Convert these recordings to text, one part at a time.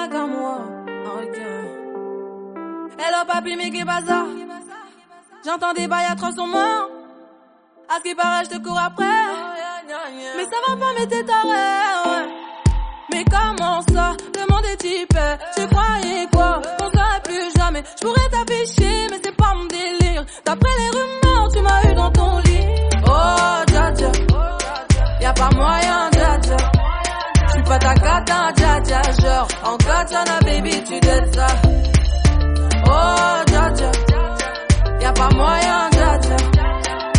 like à moi. Hello papi, mais qu'est bazar? J'entends des bails sur moi. À ce qui paraît, je te cours après. Mais ça va pas, mais t'es taré, ouais. Mais comment ça, le monde est type Tu croyais quoi? On serait plus jamais Je pourrais t'afficher mais c'est pas mon délire D'après les rumeurs tu m'as eu dans ton lit Oh dja dja Y'a pas moyen dja pas ta cata dja dja Genre en katana baby tu dettes ça Oh dja dja Y'a pas moyen dja dja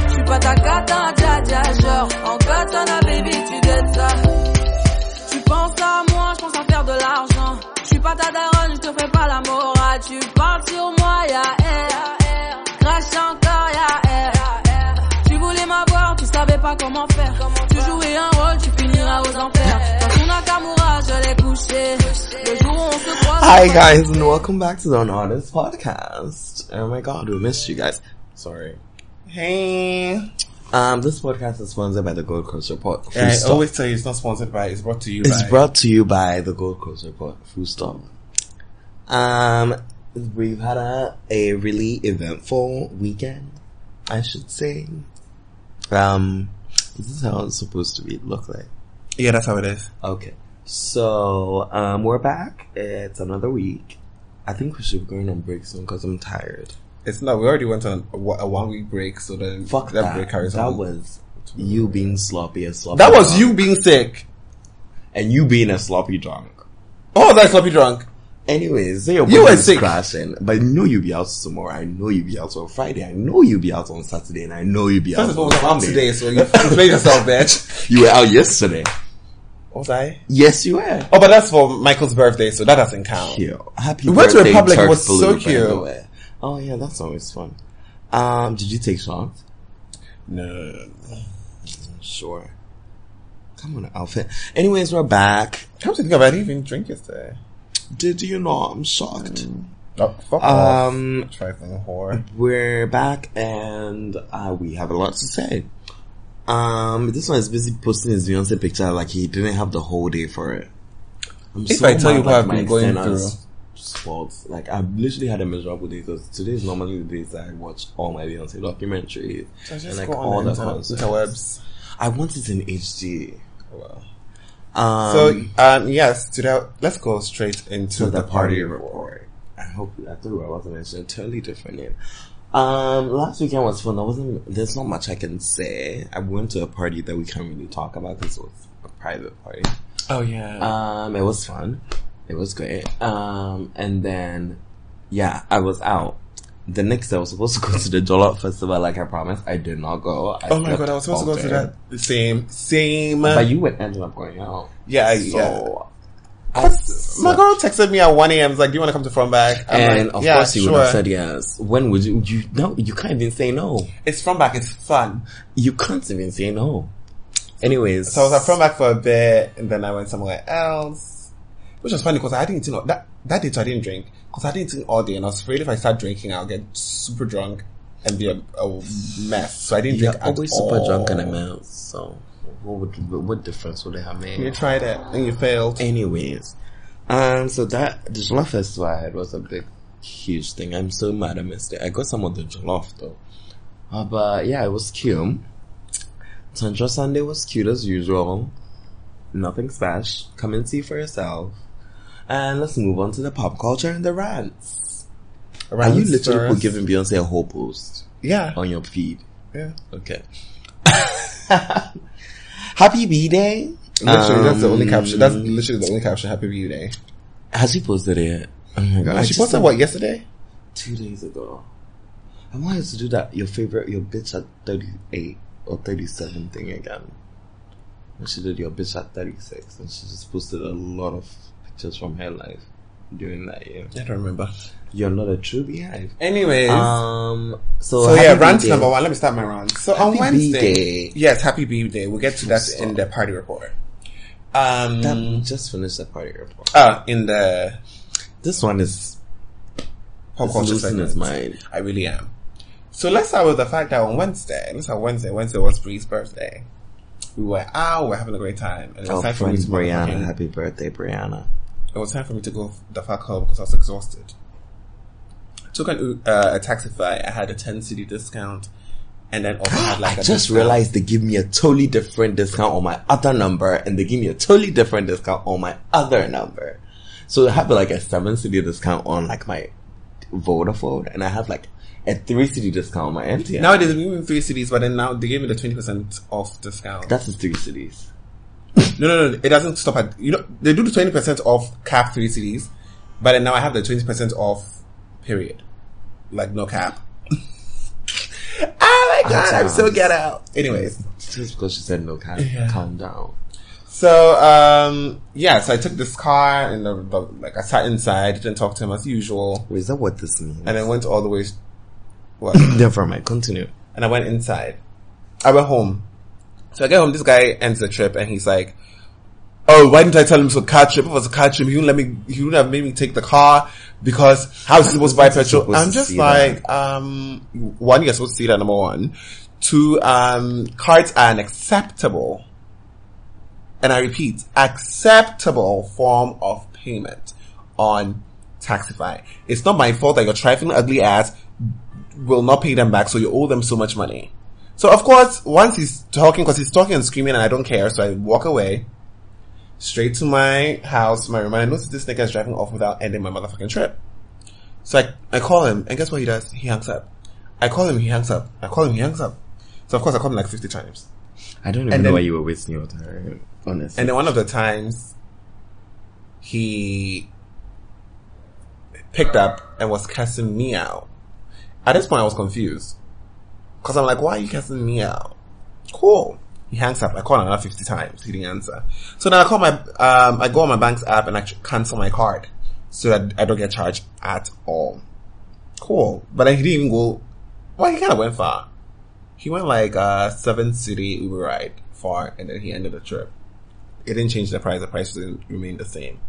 J'suis pas ta cata dja dja Genre en katana baby tu dettes ça tu penses à moi, je pense à faire de l'argent. Je suis pas ta daronne, je te fais pas la morale. Tu parles sur moi, y'a air. Crash encore, y'a air. Tu voulais m'avoir, tu savais pas comment faire. Tu jouais un rôle, tu finiras aux enfers. Dans ton Nakamura, je l'ai couché. Le jour où on se croise. Hi guys and welcome back to the Unartiste Podcast. Oh my god, we missed you guys. Sorry. Hey. Um, this podcast is sponsored by the Gold Coast Report. Full Yeah, I stop. always tell you it's not sponsored by, it's brought to you It's by. brought to you by the Gold Coast Report. Full stop. Um, we've had a, a really eventful weekend, I should say. Um, this is how it's supposed to be look like. Yeah, that's how it is. Okay. So, um, we're back. It's another week. I think we should be going on break soon because I'm tired. It's not, we already went on a, a one week break, so then Fuck that that. break carries that on. was you being sloppy as sloppy. that was drunk. you being sick. and you being a sloppy drunk. Oh, that's sloppy drunk. Anyways, so your You were sick. crashing, but I know you'll be out tomorrow. I know you'll be out on Friday. I know you'll be out on Saturday, and I know you'll be out First all, on Sunday. today, so you, play yourself, bitch. You were out yesterday. Was I? Yes, you were. Oh, but that's for Michael's birthday, so that doesn't count. Cute. Happy We went to Republic, Turk was so cute. Oh yeah, that's always fun. Um, did you take shots? No. Sure. Come on, outfit. Anyways, we're back. Come to think of it, I didn't even drink yesterday. Did you know? I'm shocked. Oh, fuck Um, off. Trifling whore. We're back and uh, we have a lot to say. Um, this one is busy posting his Beyonce picture like he didn't have the whole day for it. I'm so If I tell you mad, what I've my been going externals Sports. Like I've literally had a miserable day because today is normally the days that I watch all my Beyonce documentaries So and like go on all the the concerts. interwebs. I want it in HD. Oh, well. Um, So, um, yes, today, let's go straight into the, the party party report. report. I hope I thought I wasn't mentioning a totally different name. Um, last weekend was fun. I wasn't. There's not much I can say. I went to a party that we can't really talk about because it was a private party. Oh, yeah. Um, it was fun. It was great. Um, and then, yeah, I was out. The next day I was supposed to go to the Jollof Festival like I promised. I did not go. I oh my god, I was supposed to go to that. The same, same. But you would end up going out. yeah, So, yeah. I But slept my girl texted me at 1 a.m. was like, do you want to come to Back? I'm and like, of yeah, course you sure. would have said yes. When would you? You no, you can't even say no. It's From Back, it's fun. You can't even say no. Anyways, So I was at From Back for a bit, and then I went somewhere else. Which was funny because I didn't you know that, that day I didn't drink. Because I didn't drink all day, and I was afraid if I start drinking, I'll get super drunk and be a, a mess. So I didn't you're drink always super all. drunk and a mess. So what would what difference would it have made? You tried it, and you failed. Anyways, um, so that the jollof festival I had was a big, huge thing. I'm so mad I missed it. I got some of the jollof though, uh, but yeah, it was cute. Tantra Sunday was cute as usual. Nothing special. Come and see for yourself. And let's move on to the pop culture and the rants. Are you literally first. giving Beyonce a whole post Yeah. on your feed? Yeah. Okay. Happy B Day. Literally, that's the only Um, caption. That's literally the only caption. Happy View Day. Has she posted it? Oh my god! She posted what yesterday? two days ago. I wanted to do that. Your favorite, your bitch at thirty eight or thirty seven thing again. And she did your bitch at thirty six, and she just posted a lot of pictures from her life during that year. I don't remember. You're not a true BeyHive. Anyways. Um. So, so yeah, B rant number one. Let me start my rant. So on Wednesday, B-Day. yes, Happy B Day. We'll get to that Stop. in the party report. Um, That, just finished the party report. uh, in the This one is pop it's culture losing segment. its mind. I really am. So let's start with the fact that on Wednesday, let's start Wednesday. Wednesday was Bree's birthday. We were out, we are having a great time, and it was Oh, time friend to Brianna, happy birthday, Brianna. It was time for me to go the fuck home because I was exhausted. I Took an, uh, a Taxify. I had a 10 cedi discount. And then also had like I just discount. realized they give me a totally different discount on my other number and they give me a totally different discount on my other number. So I have like a seven cedi discount on like my Vodafone and I have like a three cedi discount on my MTN. Nowadays, they give me three cedis, but then now they gave me the 20% off discount. that's the three cedis. No, no, no. It doesn't stop at you know they do the twenty percent off cap three cedis, but then now I have the twenty percent off. Period. Like no cap. oh my god! I'm so get out. Anyways, Just because she said no, cap, Yeah. calm down. so um yeah, so I took this car and the, the, like I sat inside, didn't talk to him as usual, Wait, is that what this means? and I went all the way. Well, Never mind, continue. and I went inside. I went home. So I get home, this guy ends the trip and he's like, Oh, why didn't I tell him it was a car trip? If it was a car trip, he wouldn't let me, he wouldn't have made me take the car because how is he supposed to buy petrol? I'm just like, um, one, you're supposed to see that number one. Two, um, cards are an acceptable, and I repeat, acceptable form of payment on Taxify. It's not my fault that your trifling ugly ass will not pay them back, so you owe them so much money. So of course, once he's talking, because he's talking and screaming, and I don't care, so I walk away straight to my house, my room, and I notice this nigga is driving off without ending my motherfucking trip. So I, I call him, and guess what he does? He hangs up. I call him, he hangs up. I call him, he hangs up. So of course I called him like 50 times. I don't even And know then- why you were wasting your time, honestly. And then one of the times, he picked up and was cussing me out. At this point, I was confused. Cause I'm like, why are you cussing me out? Cool. He hangs up. I call another 50 times. He didn't answer. So then I call my, um, I go on my bank's app and I cancel my card. So that I don't get charged at all. Cool. But then he didn't even go, well, he kind of went far. He went like, uh, seven cedi Uber ride far and then he ended the trip it didn't change the price. The price didn't remain the same.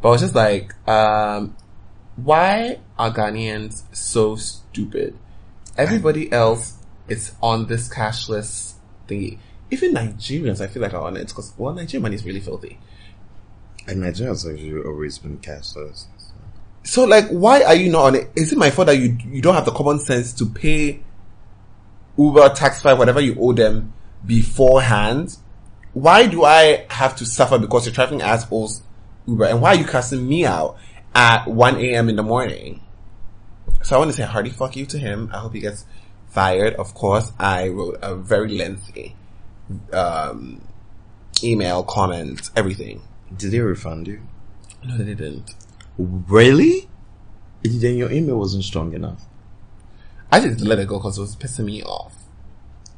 But I was just like, um, why are Ghanaians so stupid? Everybody else is on this cashless thingy. Even Nigerians, I feel like are on it because well, Nigerian money is really filthy. and Nigerians have always been cashless. So like, why are you not on it? Is it my fault that you you don't have the common sense to pay Uber, Taxify, whatever you owe them beforehand? Why do I have to suffer because you're trafficking assholes Uber? And why are you cussing me out at 1 a.m. in the morning? So I want to say hearty fuck you to him. I hope he gets fired. Of course, I wrote a very lengthy um, email, comment, everything. Did they refund you? No, they didn't. Really? Then your email wasn't strong enough. I just let it go because it was pissing me off.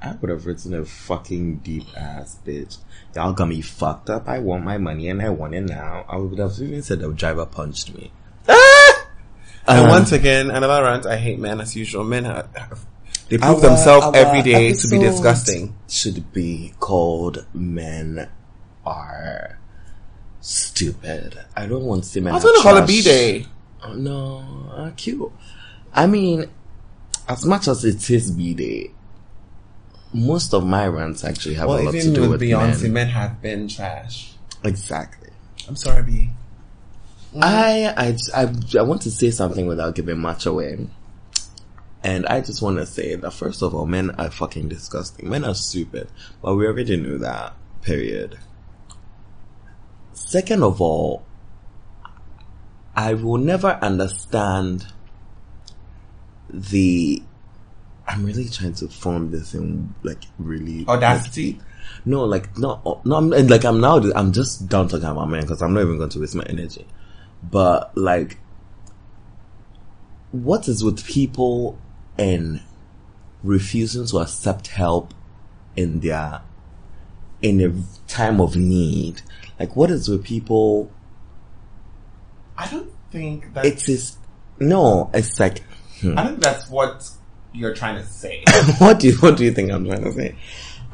I would have written a fucking deep ass bitch. Y'all got me fucked up. I want my money and I want it now. I would have even said the driver punched me. And Um, once again, another rant. I hate men as usual. Men have, they prove Our- themselves our every day to be disgusting. Should be called men are stupid. I don't want to say men I was gonna call it. B day. Oh, no, uh, cute. I mean, as much as it is B day, most of my rants actually have a lot to do with with Beyonce, men. men have been trash. Exactly. I'm sorry, B. Mm. I, I, I, I want to say something without giving much away. And I just want to say that first of all, men are fucking disgusting. Men are stupid. But we already knew that. Period. Second of all, I will never understand the, I'm really trying to form this in like really Audacity. no, like no, no. I'm and, like I'm now. I'm just done talking about men because I'm not even going to waste my energy. But like, what is with people and refusing to accept help in their in a time of need? Like, what is with people? I don't think that. It is no. It's like, hmm. I think that's what you're trying to say. what do you what do you think I'm trying to say?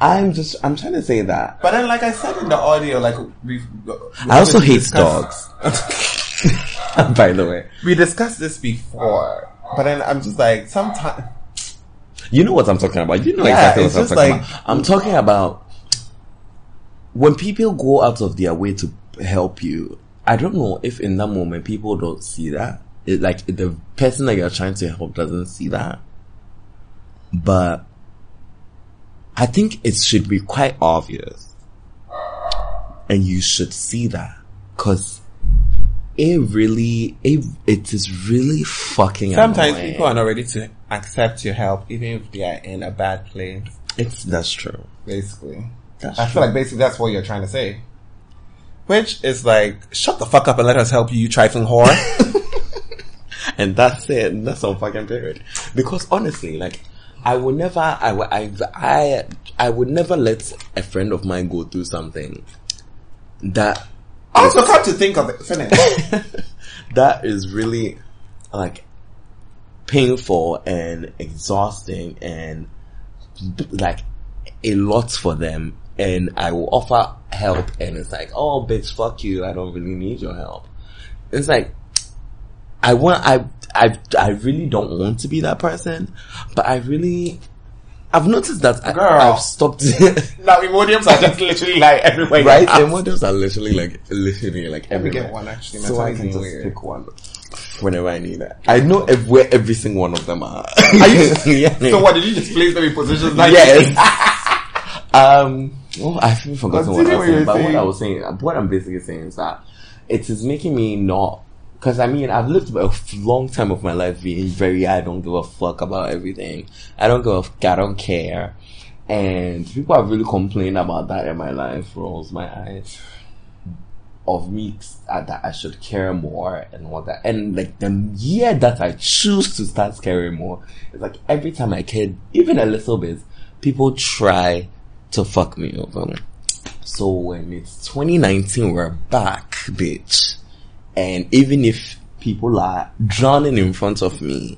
I'm just I'm trying to say that but then, like I said in the audio, like we. I also hate dogs. By the way, We discussed this before, but then I'm just like sometimes. You know what I'm talking about. You know Yeah, exactly what I'm talking like- about. I'm talking about when people go out of their way to help you. I don't know if in that moment people don't see that. It, like the person that you're trying to help doesn't see that. But I think it should be quite obvious. And you should see that. Cause it really, it, it is really fucking Sometimes annoying. people are not ready to accept your help, even if they are in a bad place. It's, that's true. Basically, That's I feel like basically that's what you're trying to say. Which is like, shut the fuck up and let us help you, you trifling whore. and that's it. That's on fucking period. Because honestly, like, I would never, I, I, I, I would never let a friend of mine go through something that, also, come to think of it, finish. that is really, like, painful and exhausting and, like, a lot for them. And I will offer help and it's like, oh bitch, fuck you, I don't really need your help. It's like, I want, I, I, I really don't want to be that person, but I really, I've noticed that I, Girl. I've stopped, now, Imodiums are just literally like everywhere. right? Models are literally like, literally like everywhere. get one actually. So I can just pick one whenever I need it. I know ev- where every single one of them are. Are you? yeah. So what, did you just place them in positions like Yes. um. Oh, I've forgotten what I was saying. But what. I was saying, what I'm basically saying is that it is making me not. Because I mean, I've lived a long time of my life being very. I don't give a fuck about everything. I don't give a. F- I don't care. And people have really complained about that in my life. Rolls my eyes of me uh, that I should care more and all that. And like the year that I choose to start caring more, it's like every time I care, even a little bit, people try to fuck me over. So when it's 2019, we're back, bitch. And even if people are drowning in front of me,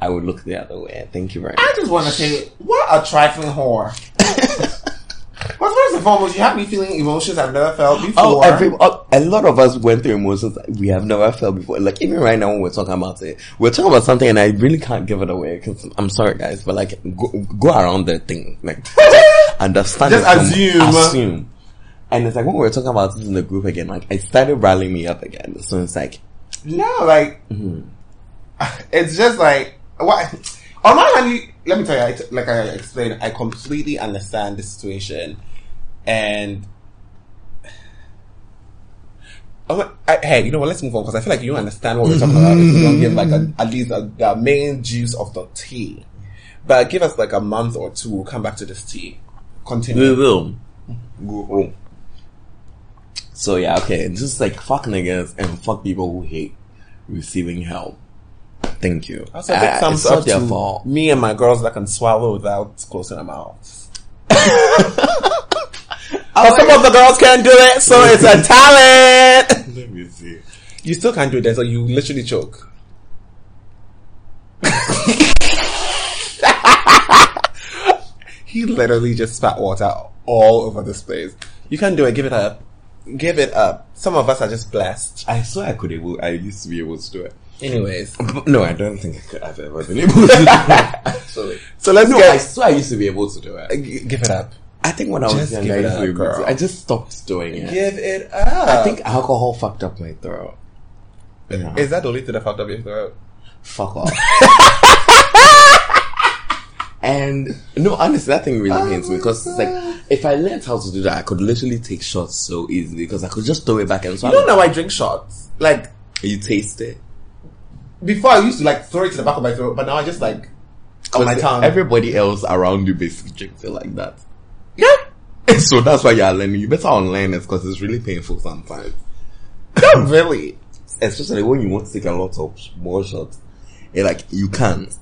I would look the other way. Thank you very much. I just want to say, what a trifling whore. well, first and foremost, you have me feeling emotions I've never felt oh, before. Oh, every, a lot of us went through emotions we have never felt before. Like even right now when we're talking about it, we're talking about something and I really can't give it away because I'm sorry guys, but like go, go around the thing, like understand Just it assume. assume. And it's like when we were talking about this in the group again, like it started rallying me up again. So it's like, no, like, Mm-hmm. it's just like, what? On my hand, you, let me tell you, I t- like I explained, I completely understand the situation. And, Oh, I, hey, you know what? Let's move on because I feel like you understand what we're talking about. If you don't give like a, at least a, the main juice of the tea, but give us like a month or two, we'll come back to this tea. Continue. we will. We will. So yeah, okay, just like fuck niggas and fuck people who hate receiving help. Thank you. Also, big Uh, thumbs it's up their to fault. me and my girls that can swallow without closing their mouths. But some of the girls can't do it, so it's a talent. Let me see. You still can't do it, so you literally choke. he literally just spat water all over this place. You can't do it. Give it up. Give it up. Some of us are just blessed. I swear I could able. I used to be able to do it. Anyways, But no, I don't think I could, I've ever been able to do it. Actually, so let's no, get. I swear I used to be able to do it. Uh, g- give it up. I think when I was younger, I give used to be able to. I just stopped doing it. Give it up. I think alcohol fucked up my throat. Yeah. Is that the only thing that fucked up your throat? Fuck off. and no, honestly, that thing really pains me because it's like if I learned how to do that, I could literally take shots so easily because I could just throw it back and You don't know I drink shots. Like You taste it. before, I used to like throw it to the back of my throat, but now I just like on my tongue. Everybody else around you basically drinks it like that. yeah, So that's why you're learning. You better unlearn it because it's really painful sometimes. not really. Especially when you want to take a lot of more shots. It like you can't.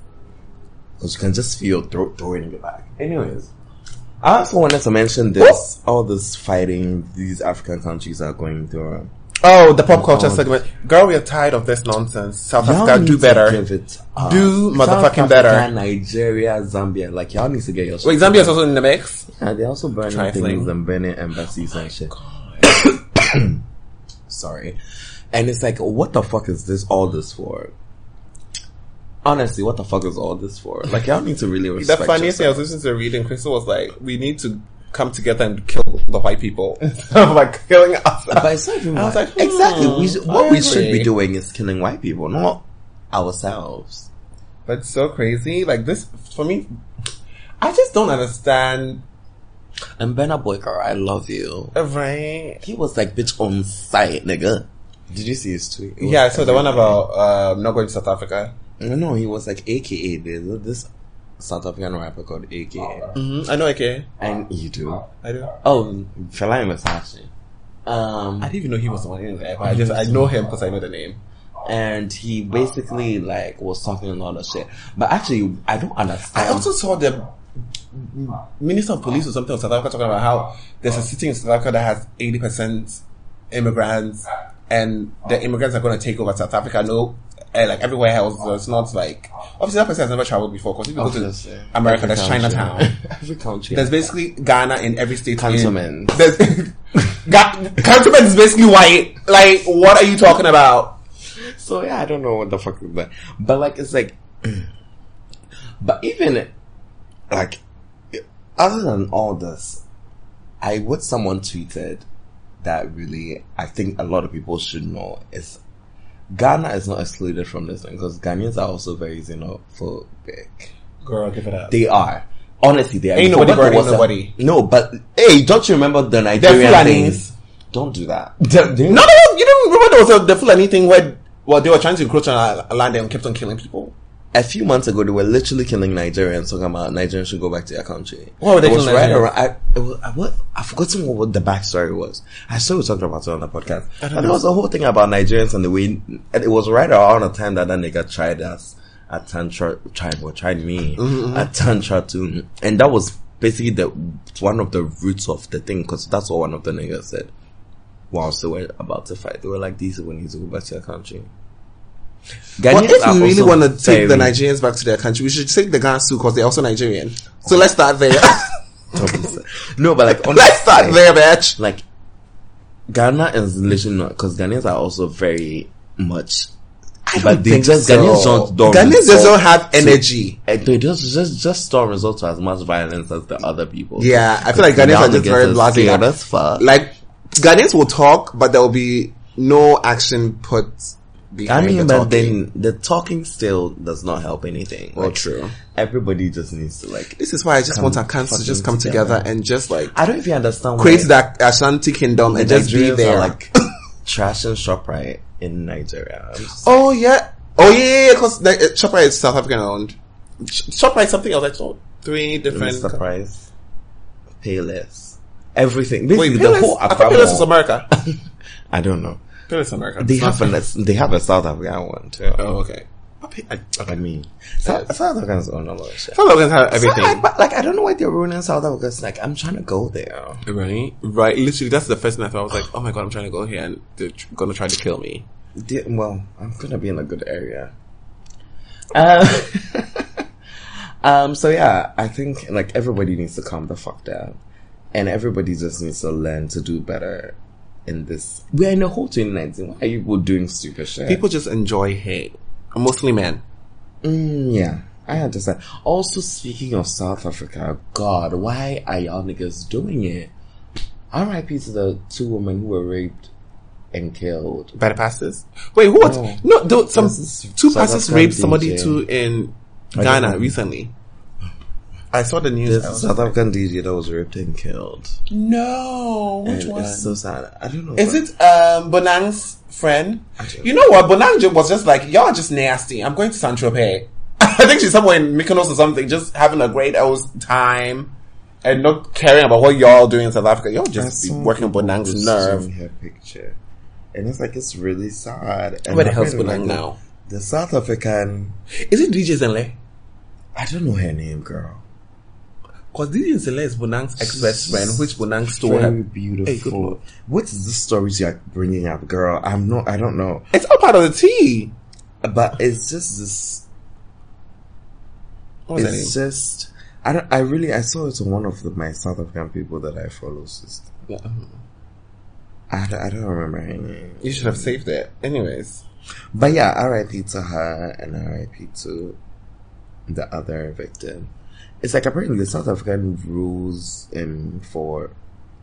Because you can just feel throw, throwing it back. Anyways. I also wanted to mention this, all this fighting these African countries are going through. Oh, the pop oh culture segment. Girl, we are tired of this nonsense. South Y'all Africa, do better. give it up. Do motherfucking better. Nigeria, Zambia, like y'all need to get your shit Wait, Zambia is also in the mix. Yeah, they also burning Trifling. things and burning embassies and shit. Oh Sorry. And it's like, what the fuck is this, all this for? Honestly, what the fuck is all this for? Like, y'all need to really respect. The respect funniest thing I was listening to reading, Crystal was like, we need to come together and kill the white people instead of like killing us. But it's not even I was white- like, hmm, exactly. We what we should be doing is killing white people, not ourselves. But it's so crazy. Like this, for me, I just don't understand. And Benna Boyker, I love you. Right? He was like, bitch, on site, nigga. Did you see his tweet? It was Yeah, so the one everything. about um, not going to South Africa. No, he was like AKA. There's this South African rapper called AKA. Mm-hmm. I know, AKA. And you do. I do. Oh, Fela Versace. Um, I didn't even know he was the one in there, but I just I know him because I know the name. and he basically like was talking a lot of shit. But actually, I don't understand. I also saw the minister of police or something of South Africa talking about how there's a city in South Africa that has eighty percent immigrants, and the immigrants are going to take over South Africa. No, eh, like everywhere else, it's not like obviously that person has never traveled before. Because if you go Obviously. to America, Every there's country. Chinatown. Every country. There's basically Ghana in every state. Councilmen. There's Ga- councilman is basically white. Like, what are you talking about? So yeah, I don't know what the fuck that. But like, it's like, but even like, other than all this, I what someone tweeted that really I think a lot of people should know is Ghana is not excluded from this thing because Ghanaians are also very xenophobic. Girl, give it up. They are. Honestly, they are. Ain't nobody there burning was a- nobody. No, but hey, don't you remember the Nigerian things? Don't do that. No, no, no, you don't remember there was a, the Fulani thing where well they were trying to encroach on our land and kept on killing people. A few months ago, they were literally killing Nigerians, talking about Nigerians should go back to their country. Why were they it was killing right around, I, it was, I, what, I've forgotten what, what the backstory was. I saw we talked about it on the podcast. But there was a whole thing about Nigerians and the way, and it was right around the time that that nigga tried us at Tantra, tried, well, tried me Mm-hmm, at Tantra too. And that was basically the, one of the roots of the thing, cause that's what one of the niggas said. Whilst they were about to fight, they were like, these need to go back to their country. Ghanaians if are we really want to take the Nigerians back to their country, we should take the Ghana too because they're also Nigerian. So let's start there. no, but like, let's start honestly, there, bitch. Like, Ghana is literally not because Ghanaians are also very much. I but they think just so. Ghanaians don't. don't Ghanaians just don't have energy. eh, they just just just don't resort to as much violence as the other people. Yeah, I feel like Ghanaians are just very blasé. scared as fuck. Like Ghanaians will talk, but there will be no action put I mean, the but talking. then the talking still does not help anything. Well, Like, true. Everybody just needs to like. This is why I just want our countries to just come together. together. and just like I don't you understand. create that Ashanti kingdom and just be there. like trashing Shoprite in Nigeria. Oh yeah, oh yeah, yeah, because uh, Shoprite is South African owned. Sh- Shoprite is something else. I saw three different. Mr. Price, Payless, everything. Wait, Payless, the whole I thought Payless is America. I don't know. Payless is America. They It's have not- a they have a South African one too. Oh okay. I, I mean, South, South Africans own a lot of shit. South Africans have everything. Like, but like, I don't know why they're ruining South Africa. Like I'm trying to go there. Right, right. Literally, that's the first thing I thought. I was like, "Oh my god, I'm trying to go here, and they're gonna try to kill me." They- well, I'm gonna be in a good area. Um, um. So yeah, I think like everybody needs to calm the fuck down, and everybody just needs to learn to do better. In this, we're in a whole 2019. Why are you people doing stupid shit? People just enjoy hate, mostly men. Mm, yeah, I understand. Also, speaking of South Africa, God, why are y'all niggas doing it? R.I.P. to the two women who were raped and killed. By the pastors. Wait, who? What? No. No, some two South pastors African raped somebody DJ. too in Ghana recently. I saw the news. There's I a South like, African DJ that was raped and killed. no, which And one? It's so sad. I don't know. Is but- it um Bonang's friend? You know what? Bonang was just like, y'all are just nasty. I'm going to San Tropez. I think she's somewhere in Mykonos or something, just having a great old time and not caring about what y'all doing in South Africa. Y'all I just be saw working people Bonang's posting nerve. Her picture, and it's like it's really sad. And Where the I hell's Bonang like now? The South African. Is it DJ Zinhle? I don't know her name, girl. Because DJ Zinhle is Bonang's ex-best friend, which Bonang stole Very her. beautiful. Hey, what is the stories you're bringing up, girl? I'm not. I don't know, It's all part of the tea. but it's just this. What? It's just. I don't. I really. I saw it on one of the, my South African people that I follow. Sister. Yeah. I, don't- I don't remember her name. You should have saved it. Anyways. But yeah, R.I.P. to her and R.I.P. to the other victim. It's like apparently the South African rules um, for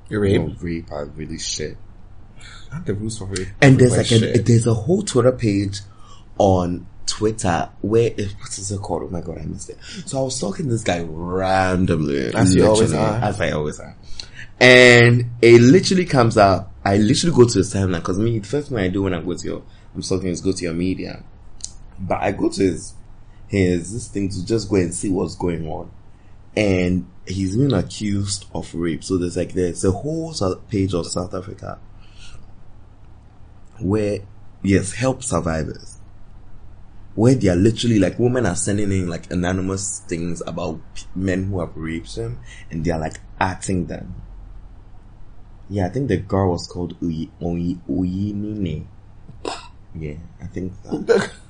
Rape? you know, rape are really shit. Not the rules for rape. And there's like a, there's a whole Twitter page on Twitter where eh, what is it called? Oh my god, I missed it. So I was stalking this guy randomly, As you always are. as I always are. And it literally comes up. I literally go to his timeline because me, the first thing I do when I go to your, I'm stalking is go to your media. But I go to his, his this thing to just go and see what's going on. And he's been accused of rape. So there's like there's a whole page of South Africa where yes, help survivors. Where they are literally like women are sending in like anonymous things about men who have raped them, and they are like acting them. Yeah, I think the girl was called Uyi, Uyi, Uyinene. Yeah, I think that.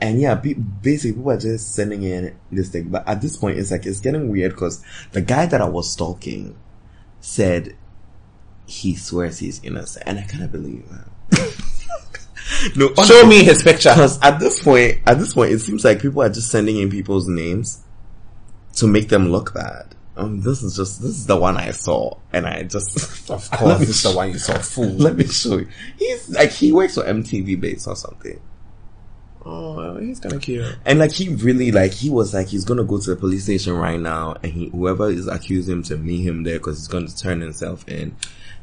And yeah, pe- basically people are just sending in this thing. But at this point, it's like, it's getting weird because the guy that I was stalking said he swears he's innocent. And I kind of believe that. no, Show me his picture. Because at this point, at this point, it seems like people are just sending in people's names to make them look bad. Um, this is just, this is the one I saw. And I just, Of course, this is the one you saw. Fool. let me show you. He's like, he works for MTV base or something. Oh, he's kind of cute. And like he really like he was like he's gonna go to the police station right now, and he whoever is accusing him to meet him there because he's gonna turn himself in,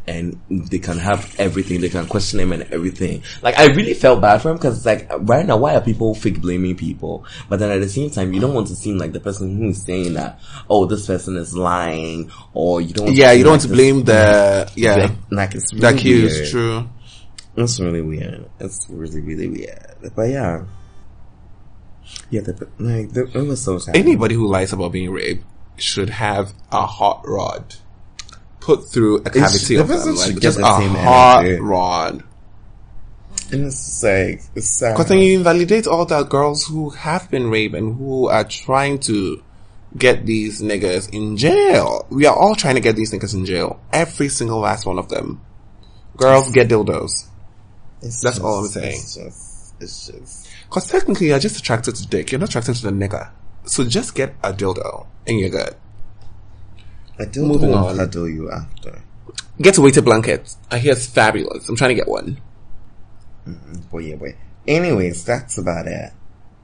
and they can have everything, they can question him and everything. Like I really felt bad for him because it's like right now why are people fake blaming people? But then at the same time you don't want to seem like the person who is saying that oh this person is lying or you don't. Want Yeah, to you don't like want to blame the yeah the- like it's the really accused. True. It's really weird. It's really really weird. But yeah. Yeah, the, like, the, it was so sad. Anybody who lies about being raped should have a hot rod put through a cavity of them, person like should just a hot energy. rod. And it's like, it's sad. Because then you invalidate all the girls who have been raped and who are trying to get these niggas in jail. We are all trying to get these niggas in jail. Every single last one of them. Girls get dildos. It's that's just- all I'm saying. It's just, it's just, Because technically you're just attracted to dick. You're not attracted to the nigga. So just get a dildo and you're good. I don't Moving on. do you after. Get a weighted blanket. I hear it's fabulous. I'm trying to get one. Mm-hmm. Boy, yeah, boy. Anyways, that's about it.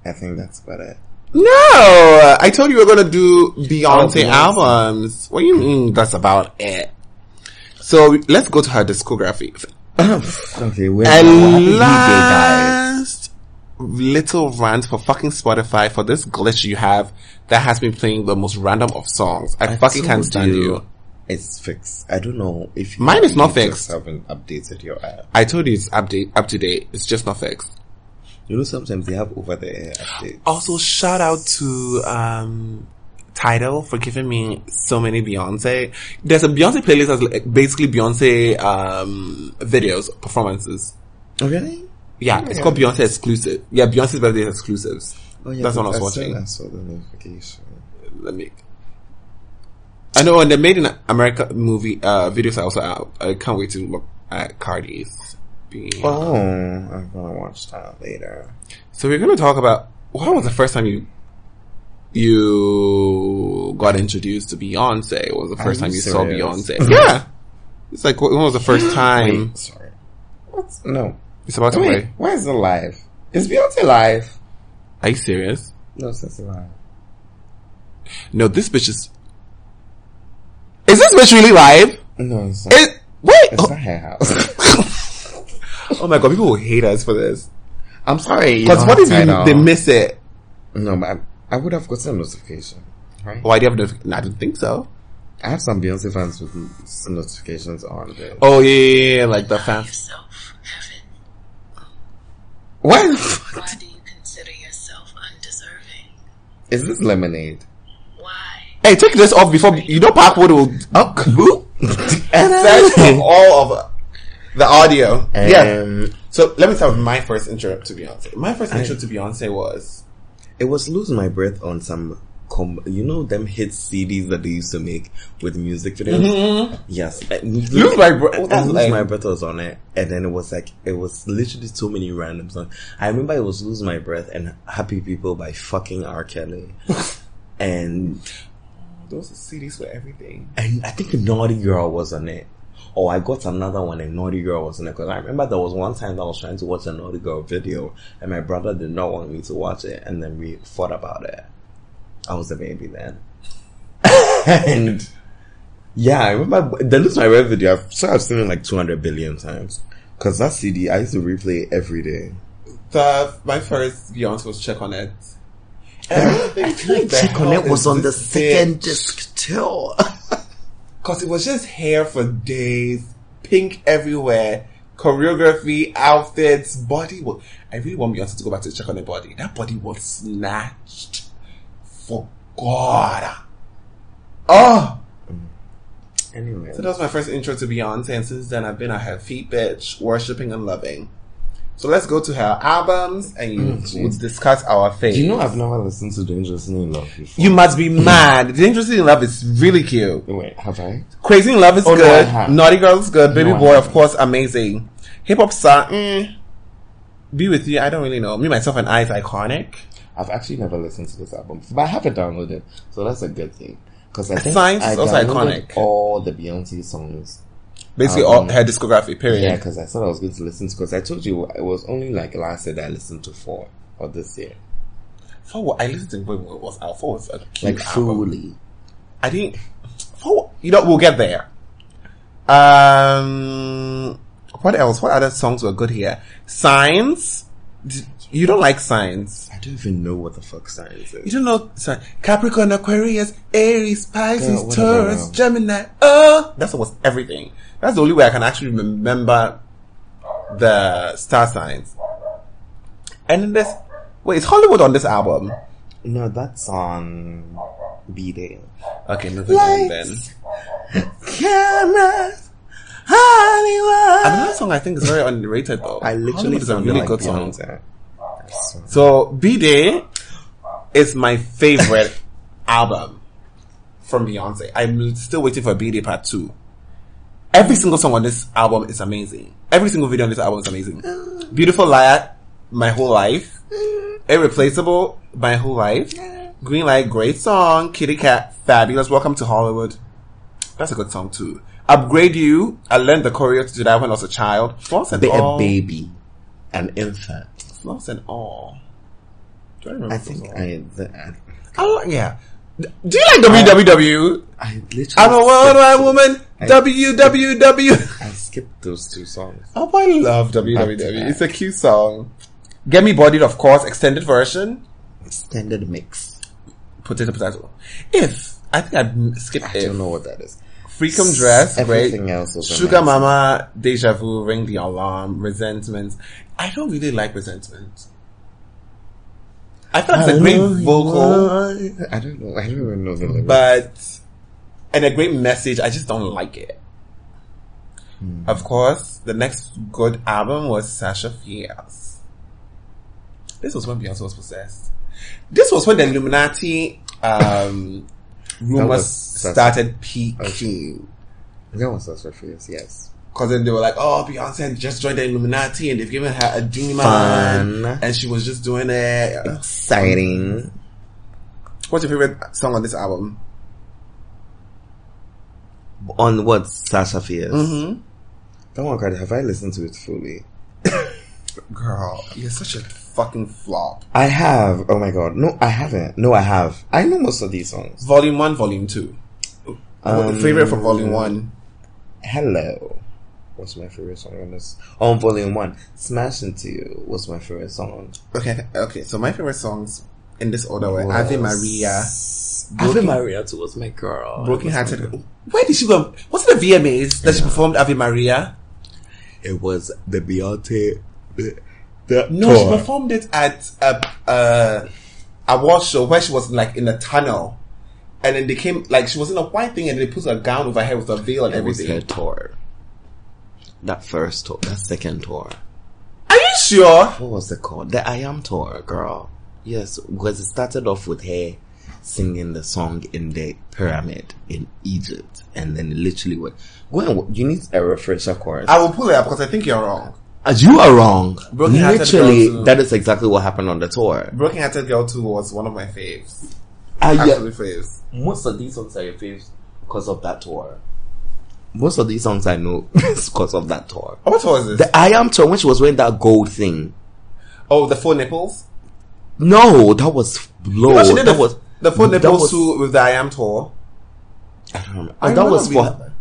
I think that's about it. No! I told you we were gonna do Beyonce oh, Beyonce. albums. What do you mean that's about it? So let's go to her discography. okay, we're A now guys. last little rant for fucking Spotify for this glitch you have that has been playing the most random of songs. I, fucking can't stand you. It's fixed. I don't know if you Mine is not you fixed. Haven't updated your app. I told you it's update up to date. It's just not fixed. You know, sometimes they have over the air updates. Also, shout out to um Tidal for giving me so many Beyonce. There's a Beyonce playlist that's like basically Beyonce um videos performances. Oh, really? Yeah, it's called Beyonce exclusive. Yeah, Beyonce's birthday exclusives. Oh, yeah. That's what I was watching. I saw the notification. Let me. I know, and the Made in America movie uh videos are also out. I can't wait to look at Cardi's. Being, Oh, I'm gonna watch that later. So we're gonna talk about when was the first time you you got introduced to Beyonce? What was the first you time you saw? Beyonce? yeah, it's like when was the first time? Wait, sorry. What's no? It's about to Wait, play. why is it live? Is Beyonce live? Are you serious? No, it's not live. No, this bitch is. Is this bitch really live? No, it's not. It, wait. it's Oh, not her house. oh my god, people will hate us for this. I'm sorry. Because what if you, they miss it? No, but I, I would have gotten a notification. Right? Why do you have notification? No, I didn't think so. I have some Beyonce fans with notifications on there. Oh yeah, yeah, yeah, like the fans. Yourself, Heaven? What Why do you consider yourself undeserving? is this lemonade? Why? Hey, take this off before you know Parkwood will Oh, kaboo! search for all of the audio. yeah. Um, So let me start with my first intro to Beyonce. My first intro to Beyonce was It was losing my breath on some, com- you know, them hit CDs that they used to make with music videos. Mm-hmm. Yes, lose My Breath- lose like- my breath was on it, and then it was like it was literally so many random songs. I remember it was lose my breath and Happy People by fucking R Kelly, and those CDs were everything. And I think Naughty Girl was on it. Oh, I got another one and Naughty Girl was on it. Cause I remember there was one time that I was trying to watch a Naughty Girl video and my brother did not want me to watch it and then we fought about it. I was a baby then. and yeah, I remember the Lose My Breath video. I've, so I've seen it like 200 billion times. Cause that CD, I used to replay it every day. The my first Beyonce was check on it. I, I feel like Check on It was on the second disc too. Cause it was just hair for days, pink everywhere, choreography, outfits, body. Was, I really want Beyonce to go back to check on her body. That body was snatched for God. Oh, anyway. so that was my first intro to Beyonce, and since then I've been at her feet, bitch, worshipping and loving. So let's go to her albums, and you Mm, would discuss our favorite. Do you know I've never listened to Dangerously in Love before? You must be mad. Dangerously in Love is really cute. Wait, have I? Crazy in Love is Oh, good. have. Naughty Girl is good. Baby No, Boy, of course, amazing. Hip Hop Star, mm. Be With You, I don't really know. Me, Myself, and I is iconic. I've actually never listened to this album, but I have it downloaded, so that's a good thing. Because I think Science I is also iconic. all the Beyonce songs. Basically, Album. all her discography, period. Yeah, because I thought I was going to listen to. Because I told you it was only like last year that I listened to four or this year, For what? I listened to when it was out. For was a cute like album. fully. I didn't. For you know, we'll get there. Um, what else? What other songs were good here? Signs. You don't like signs. I don't even know what the fuck science is. You don't know. Sorry, Capricorn, Aquarius, Aries, Pisces, Yeah, Taurus. Gemini. Oh, that's almost everything. That's the only way I can actually remember the star signs. And then there's wait, is Hollywood on this album? No, that's on B Day. Okay, moving on then. Cameras, Hollywood. Another song I think is very underrated though. I literally Hollywood is a really like good song. So B Day is my favorite album from Beyonce. I'm still waiting for B Day Part Two. Every single song on this album is amazing. Every single video on this album is amazing. Beautiful Liar, my whole life. Irreplaceable, my whole life. Green Light, great song. Kitty Cat, fabulous. Welcome to Hollywood. That's a good song too. Upgrade You. I learned the choreo to do that when I was a child. Flaws and all. a baby, an infant. Flaws and all. Do I remember I think? I, the, I, I like, yeah. Do you like WWW? I literally. I'm a worldwide woman. I- WWW. I skipped those two songs. Oh, I love WWW. It's a cute song. Get Me Bodied, of course, extended version. Extended mix. Potato, potato. If I think I skipped it. I if. don't know what that is. Freakum Dress, Everything great. else Sugar amazing. Mama, Deja Vu, Ring the Alarm, Resentment. I don't really like Resentment. I like it's a great vocal, I don't know. I don't even know the lyrics. but and a great message. I just don't like it. Hmm. Of course, the next good album was Sasha Fierce. This was when Beyonce was possessed. This was when the Illuminati um, rumors started peaking. that was Sasha Fierce, yes. Cause then they were like, oh, Beyonce just joined the Illuminati and they've given her a demon. Fun. And she was just doing it. Exciting. What's your favorite song on this album? On what Sasha Fierce? Mm-hmm. Don't worry, God, have I listened to it fully? Girl, you're such a fucking flop. I have. Oh my god. No, I haven't. No, I have. I know most of these songs. Volume 1, Volume 2. Um, favorite from Volume 1? Hello. What's my favorite song on this? On volume one, Smash Into You was my favorite song. Okay, okay. So my favorite songs in this order were Was- Ave Maria, Ave Maria too was my girl. Broken Hearted. Where did she go? Was it the VMAs that she performed Ave Maria? It was the Beyonce. The, the No, she performed it at a uh a award show where she was like in a tunnel, and then they came like she was in a white thing, and they put a gown over her with a veil and It was her everything. tour. That first tour, that second tour. Are you sure? What was it called? The I Am tour, girl. Yes, because it started off with her singing the song in the pyramid in Egypt, and then it literally went. Go and you need a refresher course. I will pull it up because I think you're wrong. As you are wrong. Broken Literally, Girl that is exactly what happened on the tour. Broken Hearted Girl 2 was one of my faves. Ah, yeah. Absolute faves. Most of these songs are your faves because of that tour. Most of these songs I know is because of that tour. Oh, what tour is this? The I Am tour when she was wearing that gold thing. oh, the four nipples. No, that was low. No, she did that the, was the four that nipples was- suit with the I am tour. I don't remember. I that was for.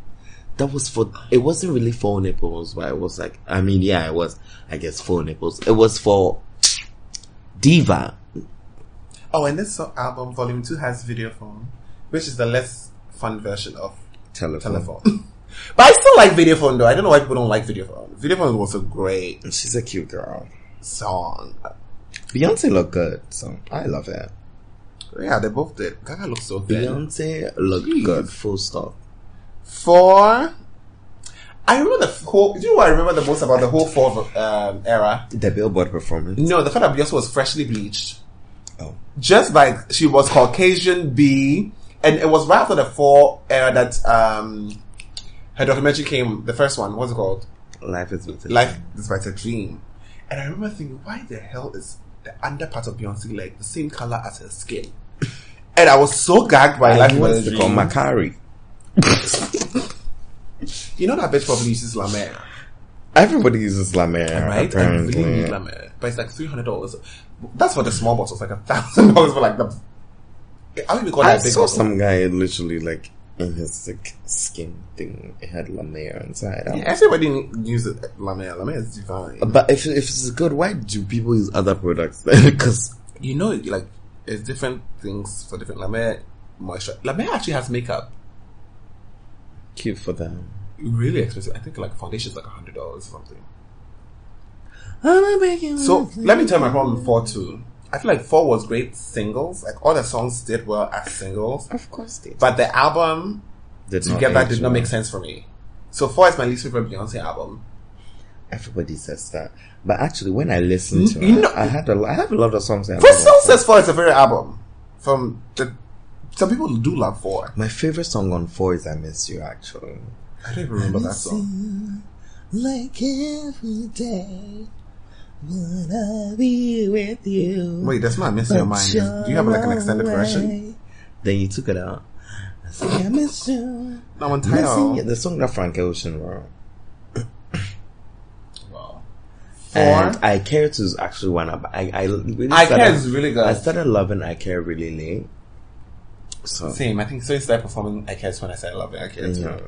That was for. It wasn't really four nipples, but it was like. I mean, yeah, it was. I guess four nipples. It was for Diva. Oh, and this album, Volume Two, has video phone, which is the less fun version of Telephone. telephone. but I still like video phone though. I don't know why people don't like video phone. Video phone was a great She's a cute girl. song. Beyonce looked good, so I love it. Yeah, they both did. Gaga looks so thin. Beyonce looked Jeez. good. Full stop. Four. I remember the whole. Do you know what I remember the most about the whole four um, era? The Billboard performance. No, the fact that Beyonce was freshly bleached. Oh. Just like she was Caucasian B, and it was right after the four era that um her documentary came. The first one, what's it called? Life is with Life Despite a Dream. And I remember thinking, why the hell is the under part of Beyonce like the same color as her skin? And I was so gagged by Life I Despite wants a Dream. Macari. You know that bitch probably uses La Mer, Everybody uses La Mer, right? I really need La Mer, but it's like three hundred dollars. That's for the small bottles, like a thousand dollars for like the. I don't even call I that a big saw bottle. some guy literally like in his like skin thing. It had La Mer inside. I Yeah, everybody uses La Mer. La Mer is divine. Uh, but if if it's good, why do people use other products? Because you know, like it's different things for different La Mer moisture. La Mer actually has makeup. cute for them. Really expensive. I think like foundation's like a hundred dollars or something. So let me tell my problem four too. I feel like four was great singles. Like all the songs did well as singles, of course they but the album did together age did not well. make sense for me. So four is my least favorite Beyonce album. Everybody says that, but actually, when I listened to You it, know- I had a, I have a lot of songs. I love First on song Four. says four is a favorite album. From the some people do love four. My favorite song on four is "I Miss You." Actually, I don't even remember that song. like every day, wanna be with you. Wait, that's not missing your mind. Do you have like an extended version? Then you took it out. I say, I miss you. No, on Missing title. you. The song that Frank Ocean wrote. Wow. And I Care to is actually one of I I really I started- Care is really good. I started loving I Care really late. So Same. I think so. He started performing I Care when I said I love it. I Care too. yeah.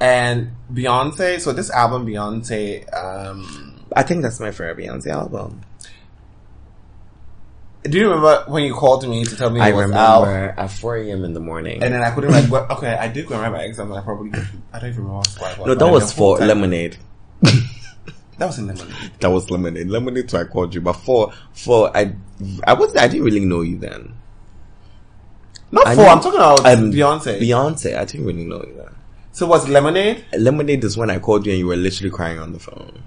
And Beyonce. So this album, Beyonce. Um, I think that's my favorite Beyonce album. do you remember when you called me to tell me I it was out? remember at 4 a.m. in the morning. And then I couldn't like. Well, okay, I did go remember and I probably I don't even remember what no, that was for Lemonade. That was in Lemonade. That was Lemonade. Lemonade too, I called you. But for, for, I, I was, I didn't really know you then. Not I four. knew- I'm talking about um, Beyonce. Beyonce, I didn't really know you then. so was Lemonade? Lemonade is when I called you and you were literally crying on the phone.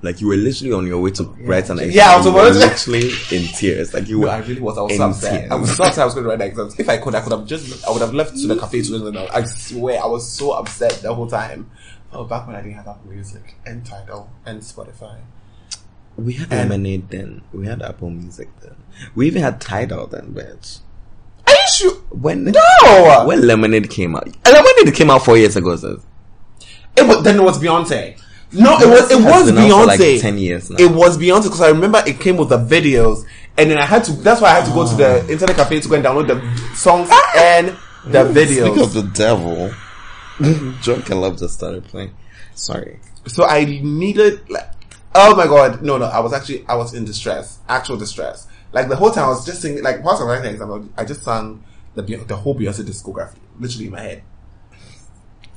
Like you were literally on your way to write an exam. Yeah, I was You were about literally in tears. Like you No, were. I really was. I was so upset. tears. I was so upset. I was going to write an exams. If I could, I could have just. I would have left to the mm. cafe to listen. I swear, I was so upset the whole time. Oh, back when I didn't have Apple Music and Tidal and Spotify. We had And- Lemonade then. We had Apple Music then. We even had Tidal then, bitch. Are you sure? When No! when Lemonade came out, Lemonade came out four years ago. Sis. Eh, it was, then it was Beyonce. No, it was it was been out for, like, Beyonce. 10 years now. It was Beyonce because I remember it came with the videos, and then I had to. That's why I had to go to the ah. internet cafe to go and download the songs ah. and the videos. Speak of the devil, Drunk in Love just started playing. Sorry. So I needed like, oh my god, no, no, I was actually I was in distress, actual distress. Like the whole time I was just singing, like whilst I was writing exam, I just sang the the whole Beyonce discography, literally in my head.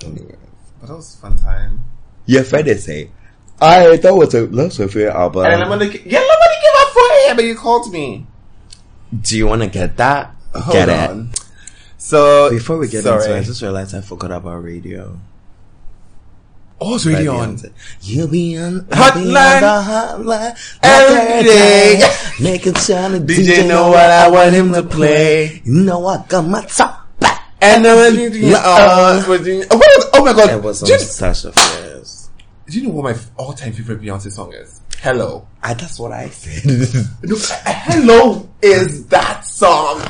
Anyway. But that was a fun time. Yeah, Friday say. I that was a that's a favorite album. and then Lemony, ca- yeah, Lemony came out for AM, but you called me. Do you want to get that? Hold get on. it. So Before we get sorry. into it, I just realized I forgot about radio. oh, it's radio on. You'll be on be on Hotline. the hotline Every day. Making sure the DJ DJ know what I want him to play. You know I got my top. And then when uh, what is- oh my god, It was do, on you, Sasha Fierce. do you know what my all-time favorite Beyonce song is? Hello. I, that's what I said. No, Hello is that song.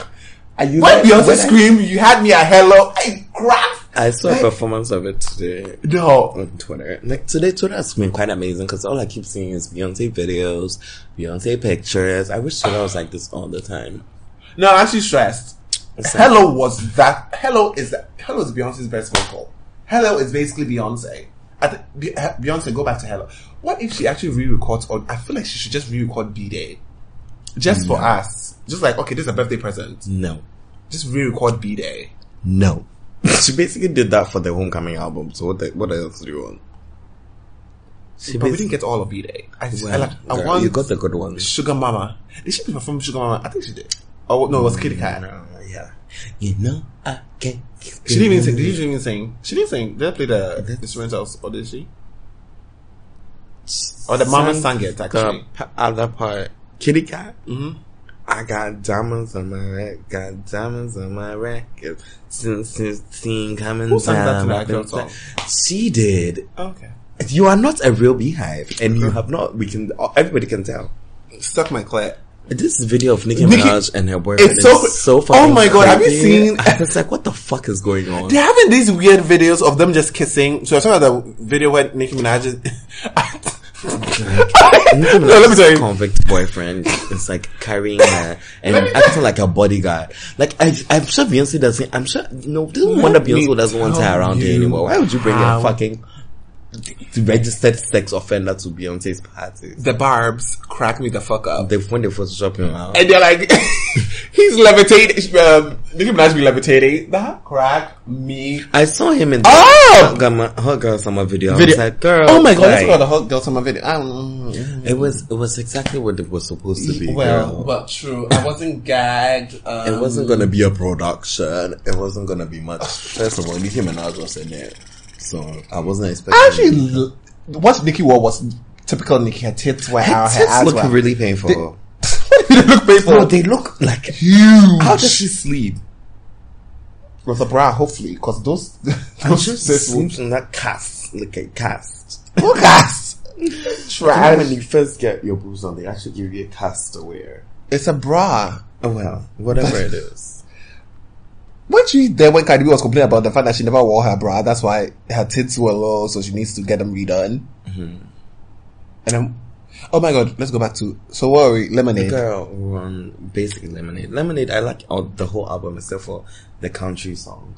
And you When know, Beyonce when I- screamed, you had me a hello. I grabbed. I saw a performance of it today No. on Twitter. Like today, Twitter has been quite amazing because all I keep seeing is Beyonce videos, Beyonce pictures. I wish Twitter was like this all the time. No, I'm actually stressed. It's like- Hello was that. Hello is that. Hello is Beyonce's best vocal. Hello is basically Beyonce. I th- uh, Beyonce, go back to Hello. What if she actually re-records? Or I feel like she should just re-record B Day, just for us. Just like okay, this is a birthday present. No, Just re-record B Day. no. she basically did that for the homecoming album. So what? The, what else do you want? She But we didn't get all of B Day. I, I Well, like. I girl, want you got the good ones. Sugar Mama. Did she perform Sugar Mama? I think she did. Oh no, it was Kitty Cat. No, yeah. You know I can't. She didn't even sing. Did she even sing? She didn't sing. Did I play the instrumentals or did she? Or the mama sang it actually. The other part, Kitty Cat. Mhm. I got diamonds on my neck, got diamonds on my record. Since sixteen coming Who sang down. been John song? She did. Okay. You are not a real BeyHive, and you have not. We can. Everybody can tell. Stuck my clit. This video of Nicki Nicki- Minaj and her boyfriend It's so- is so oh my God, have you seen- It's like what the fuck is going on? They're having these weird videos of them just kissing. So I saw the video where Nicki Minaj is. Nicki no, let me tell you. convict boyfriend is like carrying her and acting like a bodyguard. Like I, I'm sure Beyonce doesn't. I'm sure no. Doesn't Let wonder Beyonce doesn't want her around here anymore. Why would you bring how- a fucking registered sex offender to Beyonce's parties? The barbs crack me the fuck up. They when they Photoshop him out. and they're like, he's levitating. Um, Nicki Minaj be levitating. That crack me. I saw him in the Oh! Hot Girl, Hot Girl Summer video. I Video. was like, girl, Oh my god, let's go to the hot girl summer video. I don't It was it was exactly what it was supposed to be. Well, girl. but true. I wasn't gagged. Um, It wasn't gonna be a production. It wasn't gonna be much. First of all, Nicki Minaj was in there, so I wasn't expecting. Actually, l- what Nicki wore was typical Nicki. Her tits were her out. Her tits look were really painful. they look painful. no, they look like huge. How does she sleep? with a bra? Hopefully, because those those she sleeps in that cast, like a cast. Look at You know, when you first get your boobs on, they actually give you a cast to wear. It's a bra. Oh well, whatever it is. When she there when Cardi B was complaining about the fact that she never wore her bra, that's why her tits were low, so she needs to get them redone. Mm-hmm. And then, oh my god, let's go back to so what are we? Lemonade. Girl, run basically lemonade. Lemonade. I like all, the whole album except for the country song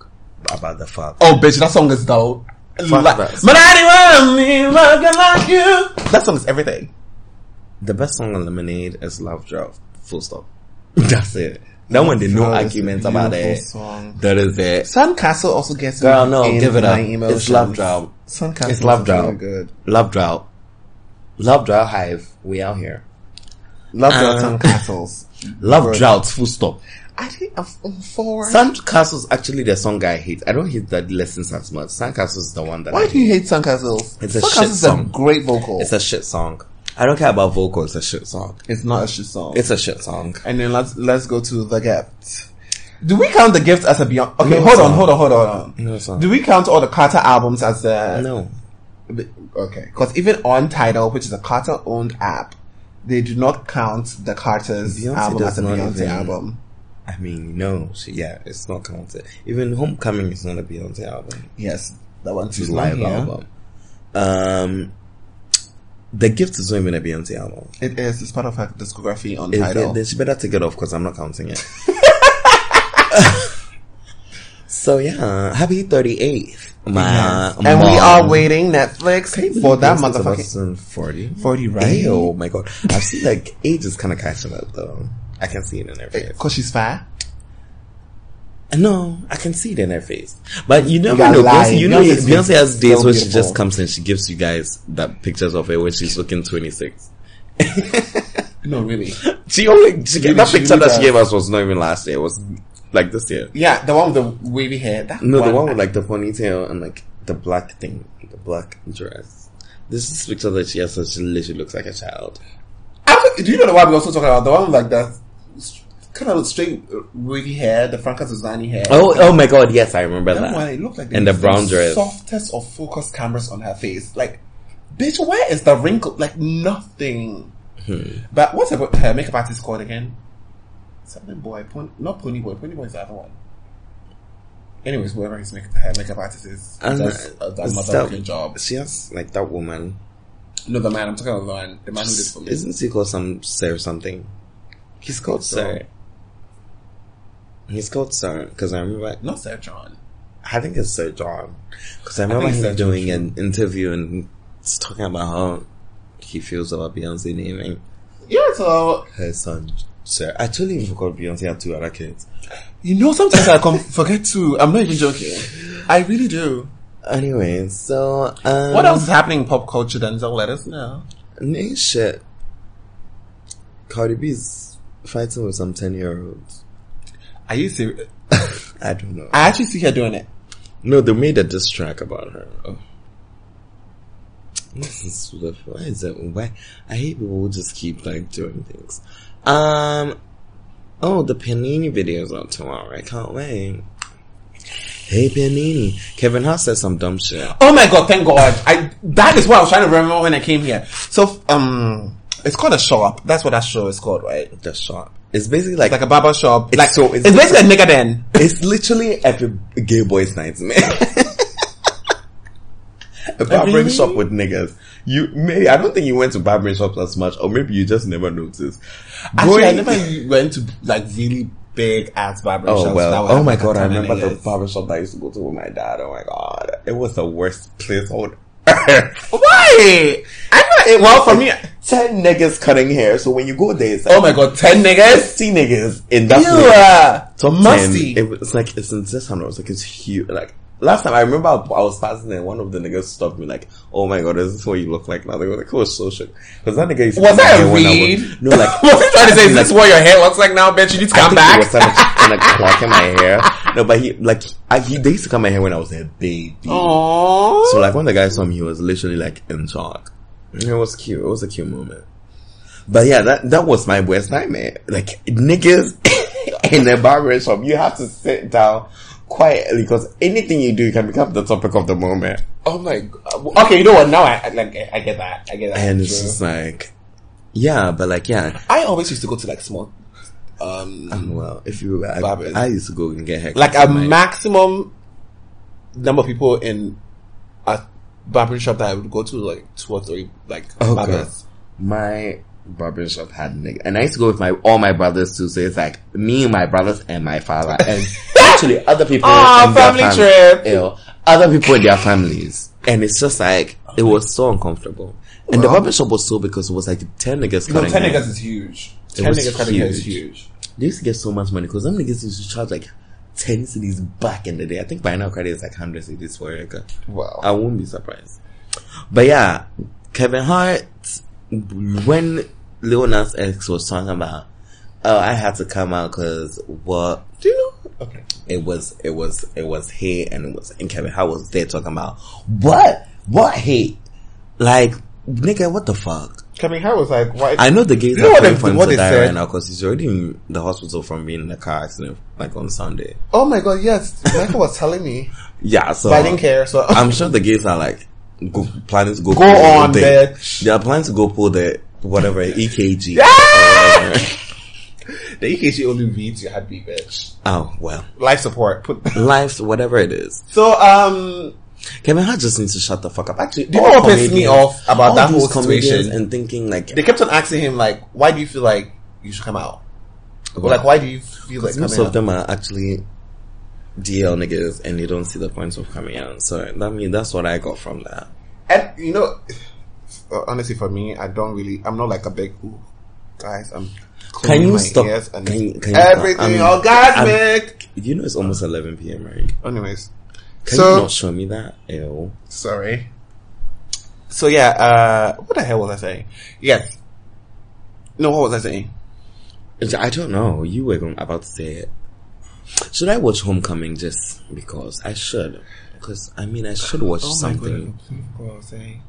about the fuck. Oh bitch, that song is dope. Fuck Like, that. but anyone me like you. That song is everything. The best song on Lemonade is Love Drought. Full stop. That's it. That one, there's no arguments about it. song. That is it. Sandcastle also gets Girl, no, give it up. emotions. It's Love Drought. Sandcastle It's Love is Drop. really good. Love Drought. Love Drought Hive. We out here. Love Drought Uh, Sandcastles. Love Right. Drought. Full stop. I think I'm, I'm. Sandcastle's actually the song I hate. I don't hate that lessons as much. Sandcastle's is the one that I Why do you hate. hate Sandcastles? It's a Sandcastles shit is song. a great vocal. It's a shit song. I don't care about vocal. It's a shit song. It's not a shit song. It's a shit song. and then let's let's go to the gift. Do we count the gift as a Beyonce? Okay, No hold song. on, hold on, hold on. No song. Do we count all the Carter albums as a No. Okay, because even on Tidal, which is a Carter-owned app, they do not count the Carter's Beyonce album as a Beyonce even- album. I mean, no. She, yeah, it's not counted. Even Homecoming is not a Beyonce album. Yes, that one It's too. a live album. Um, The Gift is not even a Beyonce album. It is. It's part of her discography on Is Tidal. it, then she better take it off because I'm not counting it. so yeah, happy 38th. My and we are waiting Netflix for that motherfucking 40. 40, right? Oh my god. I've seen like age is kind of catching up though. I can see it in her eh, face. Because she's fat. No, I can see it in her face. But you never know. Beyonce, you know, Beyonce's Beyonce has days so where she just comes and she gives you guys that pictures of her when she's looking 26. No, really. She only, she, Really, that she picture really that she gave us was not even last year. It was like this year. Yeah, the one with the wavy hair. That No, the one with like the ponytail and like the black thing, the black dress. This is picture that she has, so she literally looks like a child. Actually, do you know the one we're also talking about? The one with like the kind of straight wavy hair, the Franca Zuzani hair. Oh, oh my god, yes, I remember that one, it looked like And the brown dress. softest of focus cameras on her face. Like, bitch, where is the wrinkle? Like nothing. Hmm. But what's about her makeup artist called again? Something boy, pon- not Pony Boy. Pony Boy is the other one. Anyways, whoever his make, hair makeup artist is And does uh, a that motherfucking job. She has like that woman. No, the man. I'm talking about the man. The man who did for me. Isn't he called some Sir or something? He's called Sir. He's called Sir because I remember. Not Sir John. I think it's Sir John because I remember it's him doing an interview and talking about how he feels about Beyonce naming Yeah, so her son Sir. I totally forgot Beyonce had two other kids. you know sometimes I come forget to. I'm not even joking. I really do. Anyway, so um, What else is happening in pop culture? Denzel, let us know. Nah, shit. Cardi B's fighting with some ten year olds. Are you serious? I don't know. I actually see her doing it. No, they made a diss track about her. Oh. This is of- why is it? Why I hate people who just keep like doing things. Um. Oh, the Panini video's out tomorrow. I can't wait. Hey Panini, Kevin Hart said some dumb shit. Oh my god, thank God. I that is what I was trying to remember when I came here. So um it's called a shop. That's what that show is called, right? The shop. It's basically like, Like a barber shop. It's like so- it's, it's- basically a nigga den. it's literally every gay boy's nightmare. a oh, barbering Really? shop with niggas. You may I don't think you went to barbering shops as much, or maybe you just never noticed. Actually, I never went to like really big ass barber oh, shops. Oh that well! Oh my god! I remember the barber shop that I used to go to with my dad. Oh my god! It was the worst place on earth. Why? I thought it, well for me. Ten niggas cutting hair. So when you go there, it's like Oh my god, ten niggas. fifty niggas in that You place. Top musty. 10. It was like it's in this time. I was like it's huge. Like last time I remember I was passing and one of the niggas stopped me like, "Oh my god, is this what you look like now?" They were like, "It was so shit." Because that nigga used Was that a I read? was- No, like was he trying to say, is like, this what your hair looks like now, bitch? You need to I come think he back. was trying to, to clock in my hair. No, but he like I, he they used to cut my hair when I was a baby. Aww. So like when the guy saw me, he was literally like in shock. It was cute. It was a cute moment. But yeah, that that was my worst nightmare. Like niggas in the barber shop, you have to sit down quietly because anything you do can become the topic of the moment. Oh my god. Okay, you know what? Now I, I like I get that. I get that. And it's True. just like, yeah, but like yeah. I always used to go to like small, um, Well, if you, I. I used to go and get haircuts. like a maximum number of people in a barbering shop that I would go to, like two or three, like Oh, barbers. my barber shop had nigga, and I used to go with my all my brothers too. So it's like me, and my brothers, and my father, and actually other people. Ah, their family fam- trip. Ew. other people in their families, and it's just like it was so uncomfortable. And the Well- barber shop was so because it was like ten niggas You know, ten niggas is huge. Ten niggas cutting hair is huge. They used to get so much money because some niggas used to charge like ten cedis back in the day. I think by now credit is like hundred cedis for a haircut. Wow. I won't be surprised. But yeah, Kevin Hart, when Lil Nas X was talking about, oh, I had to come out because what Do you know? Okay. it was, it was, it was hate, and it was, and Kevin Hart was there talking about what, what hate, like nigga, what the fuck? Kevin Hart was like, why? I know the gays You know are what praying for him to die said? right now because he's already in the hospital from being in a car accident, like on Sunday. oh my god, yes. Michael was telling me. Yeah, so But I didn't care, so. I'm sure the gays are like go, planning to go. Go pull on, the, bitch. They are planning to go pull the whatever EKG. Whatever. the EKG only reads your heartbeat, bitch. oh well, Life support. Put. life, whatever it is. So, um, Kevin Hart just needs to shut the fuck up. Actually, Do you know what pissed me off about that whole situation? And thinking like, they kept on asking him like, why do you feel like you should come out? Well, like, why do you feel like most of out? them are actually DL niggas, and they don't see the points of coming out. So that mean that's what I got from that. And you know, honestly, for me, I don't really. I'm not like a big. Ooh, guys, I'm. Can you stop? ears And Can you, can you stop? Oh, everything I'm- orgasmic. You know it's almost 11 p.m. right? Anyways, Can so you not show me that? Ew. sorry. So yeah, uh, what the hell was I saying? Yes. No, what was I saying? I don't know. You were going, about to say it. Should I watch Homecoming just because? I should. Because, I mean, I should watch something. What was I saying?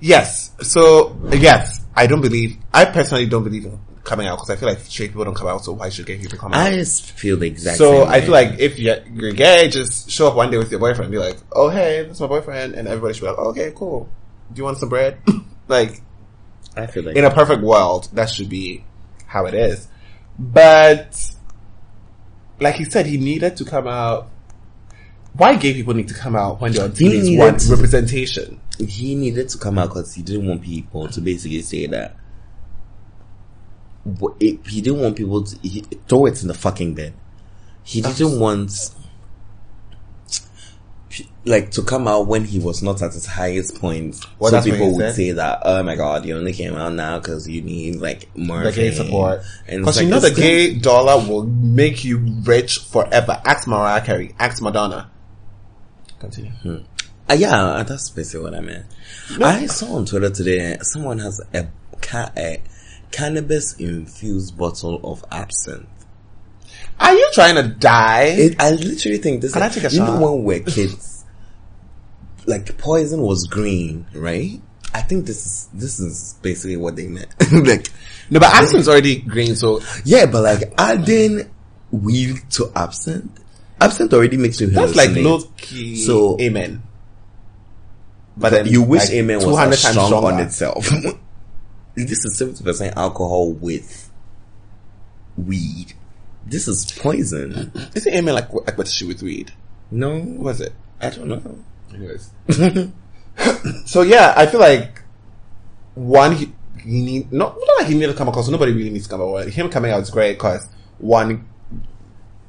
Yes. So yes, I don't believe. I personally don't believe in coming out because I feel like straight people don't come out. So why should gay people come out? I just feel the exact so I feel like if you're, you're gay, just show up one day with your boyfriend and be like, "Oh hey, that's my boyfriend," and everybody should be like, "Okay, cool. Do you want some bread?" like I feel like in a perfect world, that should be how it is. But like he said, he needed to come out. Why gay people need to come out when they're doing one representation? he needed to come out because he didn't want people to basically say that. It- He didn't want people to he, throw it in the fucking bin. He didn't want like to come out when he was not at his highest point. Well, so what people would said. say that, oh my god, you only came out now because you need like more The gay support. And Because it's you know the gay dollar will make you rich forever. Ask Mariah Carey. Ask Madonna. Continue. Uh, yeah, that's basically what I meant. I saw on Twitter today someone has a, cat. a cannabis infused bottle of absinthe. Are you trying to die? It, I literally think this. Can I is, take a you shot? know when we're kids, like poison was green, right? I think this is this is basically what they meant. like, no, but absinthe already green, so yeah, but like adding weed to absinthe, absinthe already makes you that's like low key. So- amen. But then you wish like, Amen was 200 times strong stronger. on itself. this is seventy percent alcohol with weed. This is poison. Is it amen like like what she with weed? No, was it? I don't know. Anyways. so yeah, I feel like one he, he need not not like he needed to come across. Nobody really needs to come out. Him coming out is great because one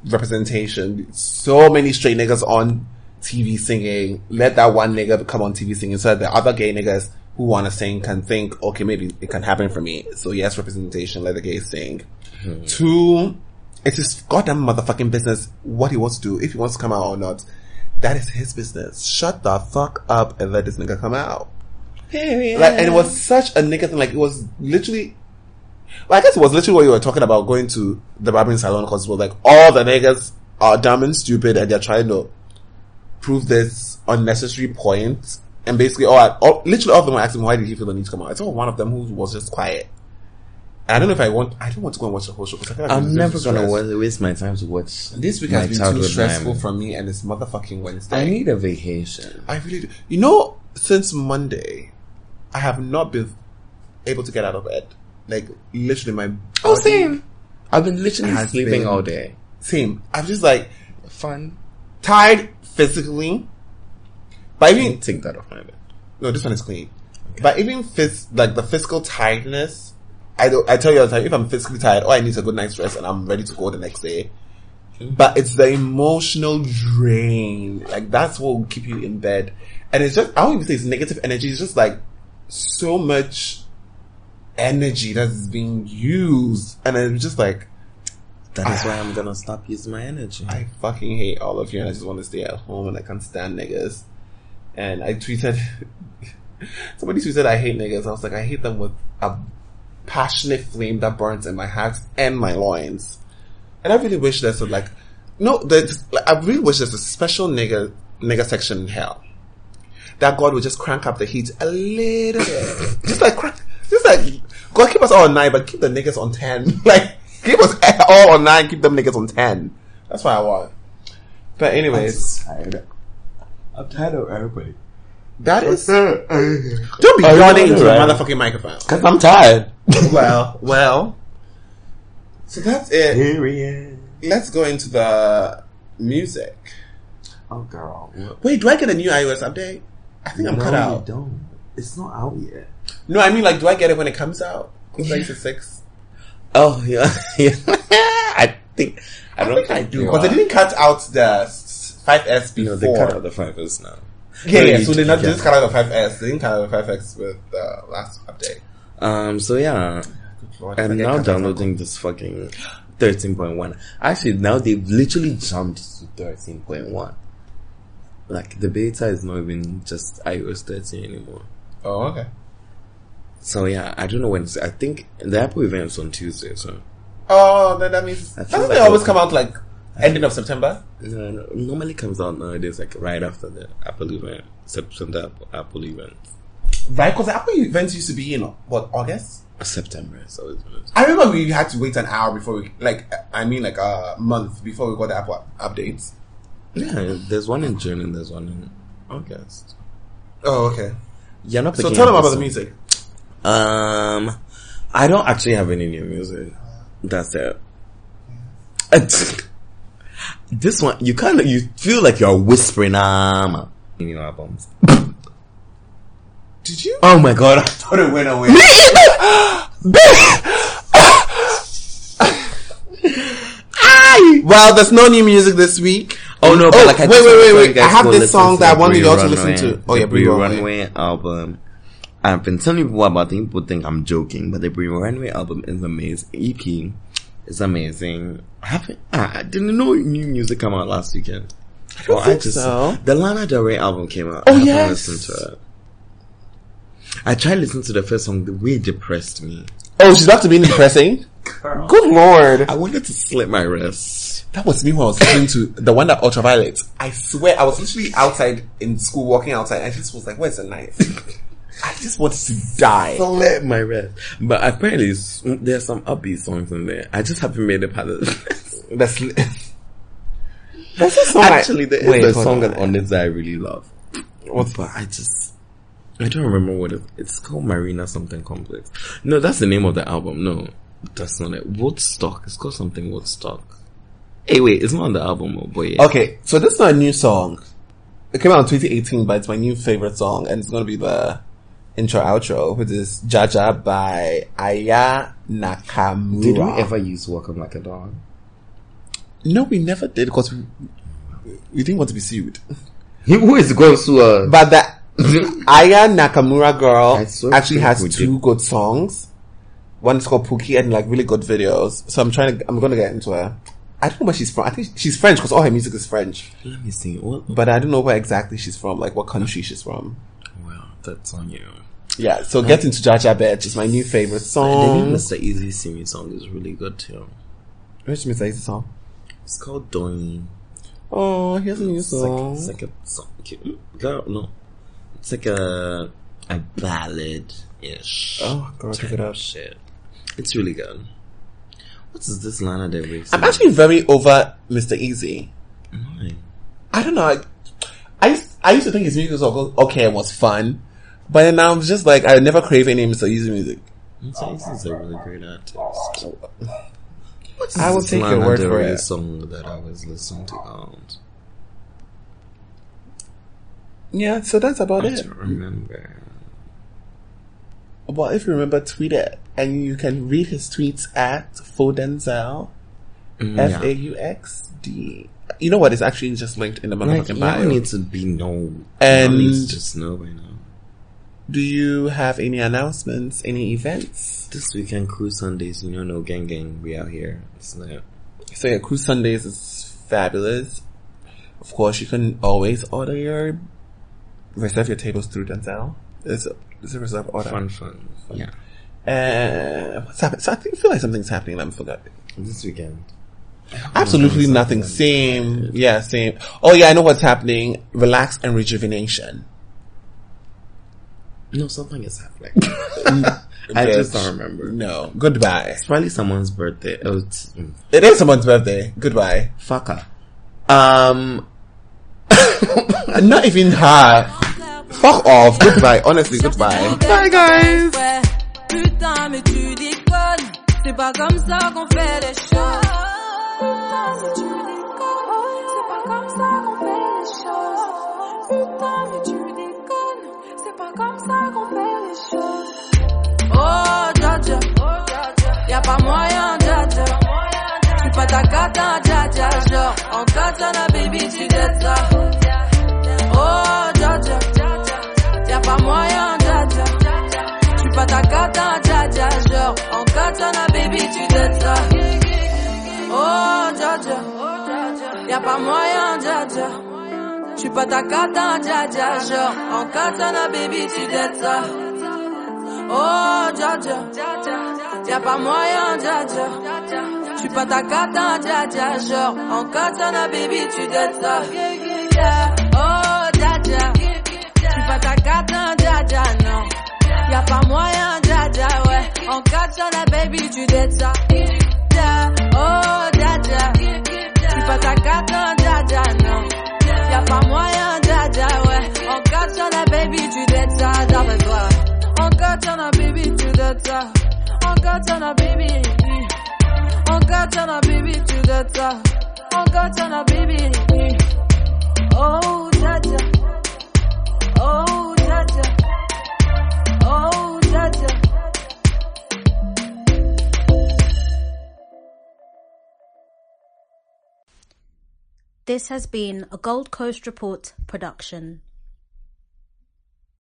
representation. So many straight niggas on TV singing. Let that one nigga come on TV singing so that the other gay niggas who want to sing can think, okay, maybe it can happen for me. So yes, representation. Let the gays sing. Hmm. Two, it's his goddamn motherfucking business what he wants to do. If he wants to come out or not, that is his business. Shut the fuck up and let this nigga come out. Like, and it was such a nigga thing. Like, it was literally. Well, I guess it was literally what you were talking about going to the barbering salon because it was like all the niggas are dumb and stupid and they're trying to prove this unnecessary point. And basically, oh, all, all oh, literally all of them were asking why did he feel the need to come out. I saw one of them who was just quiet. And I don't know if I want. I don't want to go and watch the whole show because I I'm never gonna stress. waste my time to watch This week has been too stressful for me, and it's motherfucking Wednesday. I need a vacation. I really do. You know, since Monday, I have not been able to get out of bed. Like literally, my Oh, same. I've been literally sleeping been- all day. Same. I'm just like Fun. tired physically, but even take that off my bed. no, this one is clean. But even phys- like the physical tiredness, I don't. I tell you all the time, if I'm physically tired, oh, I need is a good night's rest, and I'm ready to go the next day. But it's the emotional drain. Like that's what will keep you in bed. And it's just I don't even say it's negative energy. It's just like so much energy that's being used, and it's just like That is why ah. I'm gonna stop using my energy. I fucking hate all of you, and I just want to stay at home, and I can't stand niggas. And I tweeted, somebody tweeted, I hate niggas. I was like, I hate them with a passionate flame that burns in my heart and my loins. And I really wish there's a like, no, there's, like, I really wish there's a special nigga, nigga section in hell. That God would just crank up the heat a little bit. just like crank, just like, God keep us all on nine, but keep the niggas on ten. like, keep us all on nine, keep them niggas on ten. That's what I want. But anyways. I'm tired of everybody. that is, don't be oh, I know, yawning into the right? motherfucking microphone. Cause I'm tired. well, well. So that's it. Period. Let's go into the music. Oh girl. Wait, do I get a new iOS update? I think I'm no, cut you out. don't. It's not out yet. No, I mean like, do I get it when it comes out? Like to six. Oh yeah, yeah. I think I don't think I do because they didn't cut out the five S before. know, they cut out the fibers now. yeah, No, yeah. So they not yeah. just cut out the five S. They didn't cut out the five X with the last update. Um. So yeah, Lord, I'm now out. downloading this fucking 13.1. Actually, now they've literally jumped to 13.1. Like the beta is not even just iOS 13 anymore. Oh, okay. So yeah, I don't know when. I think the Apple event's on Tuesday. So Oh, then that means I doesn't like it always come out like ending of September? no, no, normally comes out nowadays like right after the Apple event, September Apple, event. Right, because the Apple events used to be in what August. September is always when I remember we had to wait an hour before we, like, I mean, like a month before we got the Apple updates. Yeah, there's one in June and there's one in August. Oh, okay. You're not So tell them about the music. Um, I don't actually have any new music. That's it. this one, you kind of, you feel like you're whispering, um, new albums. Did you? Oh my god. I thought it went away. well, there's no new music this week. Oh no, but Oh, like I wait, wait, wait, wait. I have this song that I the wanted y'all to listen to. Oh, yeah, Bree Bree Runway. Runway album. I've been telling people about it. People think I'm joking, but the Bree Runway album is amazing. EP is amazing. I haven't, I I didn't know new music came out last weekend. I don't think so. The Lana Del Rey album came out. Oh, I yes. listened to it. I tried listening to the first song. The way it depressed me. Oh, she's about to be depressing. Good lord. I wanted to slit my wrists. That was me when I was listening to the one that Ultraviolence. I swear, I was literally outside in school, walking outside, and I just was like, "Where's the knife?" I just wanted to die. Slit my wrist. But apparently, there's some upbeat songs in there. I just haven't made it past the That's that's a song. Actually, there is Wait, a song on. on it that I really love. What's But I just, I don't remember what it, it's called. Marina something complex. No, that's the name of the album. No, that's not it. Woodstock. It's called something Woodstock. Hey, wait, it's not on the album, oh boy. Okay, so this is not a new song. It came out in 2018, but it's my new favorite song, and it's gonna be the intro outro, which is Djadja by Aya Nakamura. Did we ever use 'em Like a Dog? No, we never did because we, we didn't want to be sued. Who is going to, uh, But the Aya Nakamura girl actually has did. two good songs. One is called Pookie and like really good videos. So I'm trying to, I'm gonna get into her. I don't know where she's from. I think she's French because all her music is French. let me see. What? But I don't know where exactly she's from, like what country she's from. Well, that's on you. Yeah, so get into Djadja Bitch is my new favorite song. new Mr. Eazi Simi song is really good too. Which Mr. Eazi song? It's called Doing. Oh, here's a new It's like, song. it's like a song. Girl, no. It's like a, a ballad-ish. Oh, girl, check it out. Shit. It's really good. What is this Lana Del Rey I'm actually very over Mr. Eazi. Why? I don't know. I, I, used, I used to think his music was okay and was fun. But then now I'm just like, I never crave any Mr. Eazi music. Mr. Eazi's a really great artist. What's I will this take your Lana word for it. song that I was listening to out? Yeah, so that's about I it. don't remember. Well, if you remember, tweet it. And you can read his tweets at Fodenzel. Mm, F yeah. A U X D. You know what? It's actually just linked in the Like, motherfucking you bio. don't need to be known. And- you need to just know by now. Do you have any announcements, any events? This weekend, Cruise Sundays, you know, no gang gang, we out here. It's not. So yeah, Cruise Sundays is fabulous. Of course, you can always order your reserve your tables through Denzel. It's a, it's a reserve order. Fun, fun. Yeah. Uh, what's happening? So I think, feel like something's happening. I'm forgetting. This weekend. Absolutely nothing. Same. Yeah, same. Oh yeah, I know what's happening. Relax and rejuvenation. No, something is happening. I just don't remember. No. Goodbye. It's probably someone's birthday. Oh, it's, mm, It is someone's birthday. Goodbye. fuck her. Um, Not even her. Fuck off. Goodbye. Honestly, goodbye. Bye guys. Putain, mais tu déconnes. C'est pas comme ça qu'on fait les choses. Putain, mais tu déconnes. C'est pas comme ça qu'on fait les choses. Putain, mais tu déconnes. Pas comme ça qu'on fait les choses. Oh, dja. Y'a pas moyen, dja. J'suis pas ta cata, dja. Genre, en katana, baby, tu dettes ça. Oh, dja. Y'a pas moyen, dja. J'suis pas ta cata, dja. Genre, en katana, baby, tu dettes ça. Oh, dja. Y'a pas moyen, dja dja. J'suis pas ta cata, dja dja. Genre, en katana, baby, tu dettes ça. Oh, dja dja. Y'a pas moyen, dja dja. J'suis pas ta cata, dja dja. Genre, en katana, baby, tu dettes ça. Oh, dja dja. J'suis pas ta cata, dja dja, non. Y'a pas moyen, dja dja, ouais. En katana, baby, tu dettes ça. Oh, dja dja. J'suis pas ta cata, baby, ça. En katana, baby. Baby, God, on a baby. Oh, tata. Oh, tata. Oh, tata. This has been a Gold Coast Report production.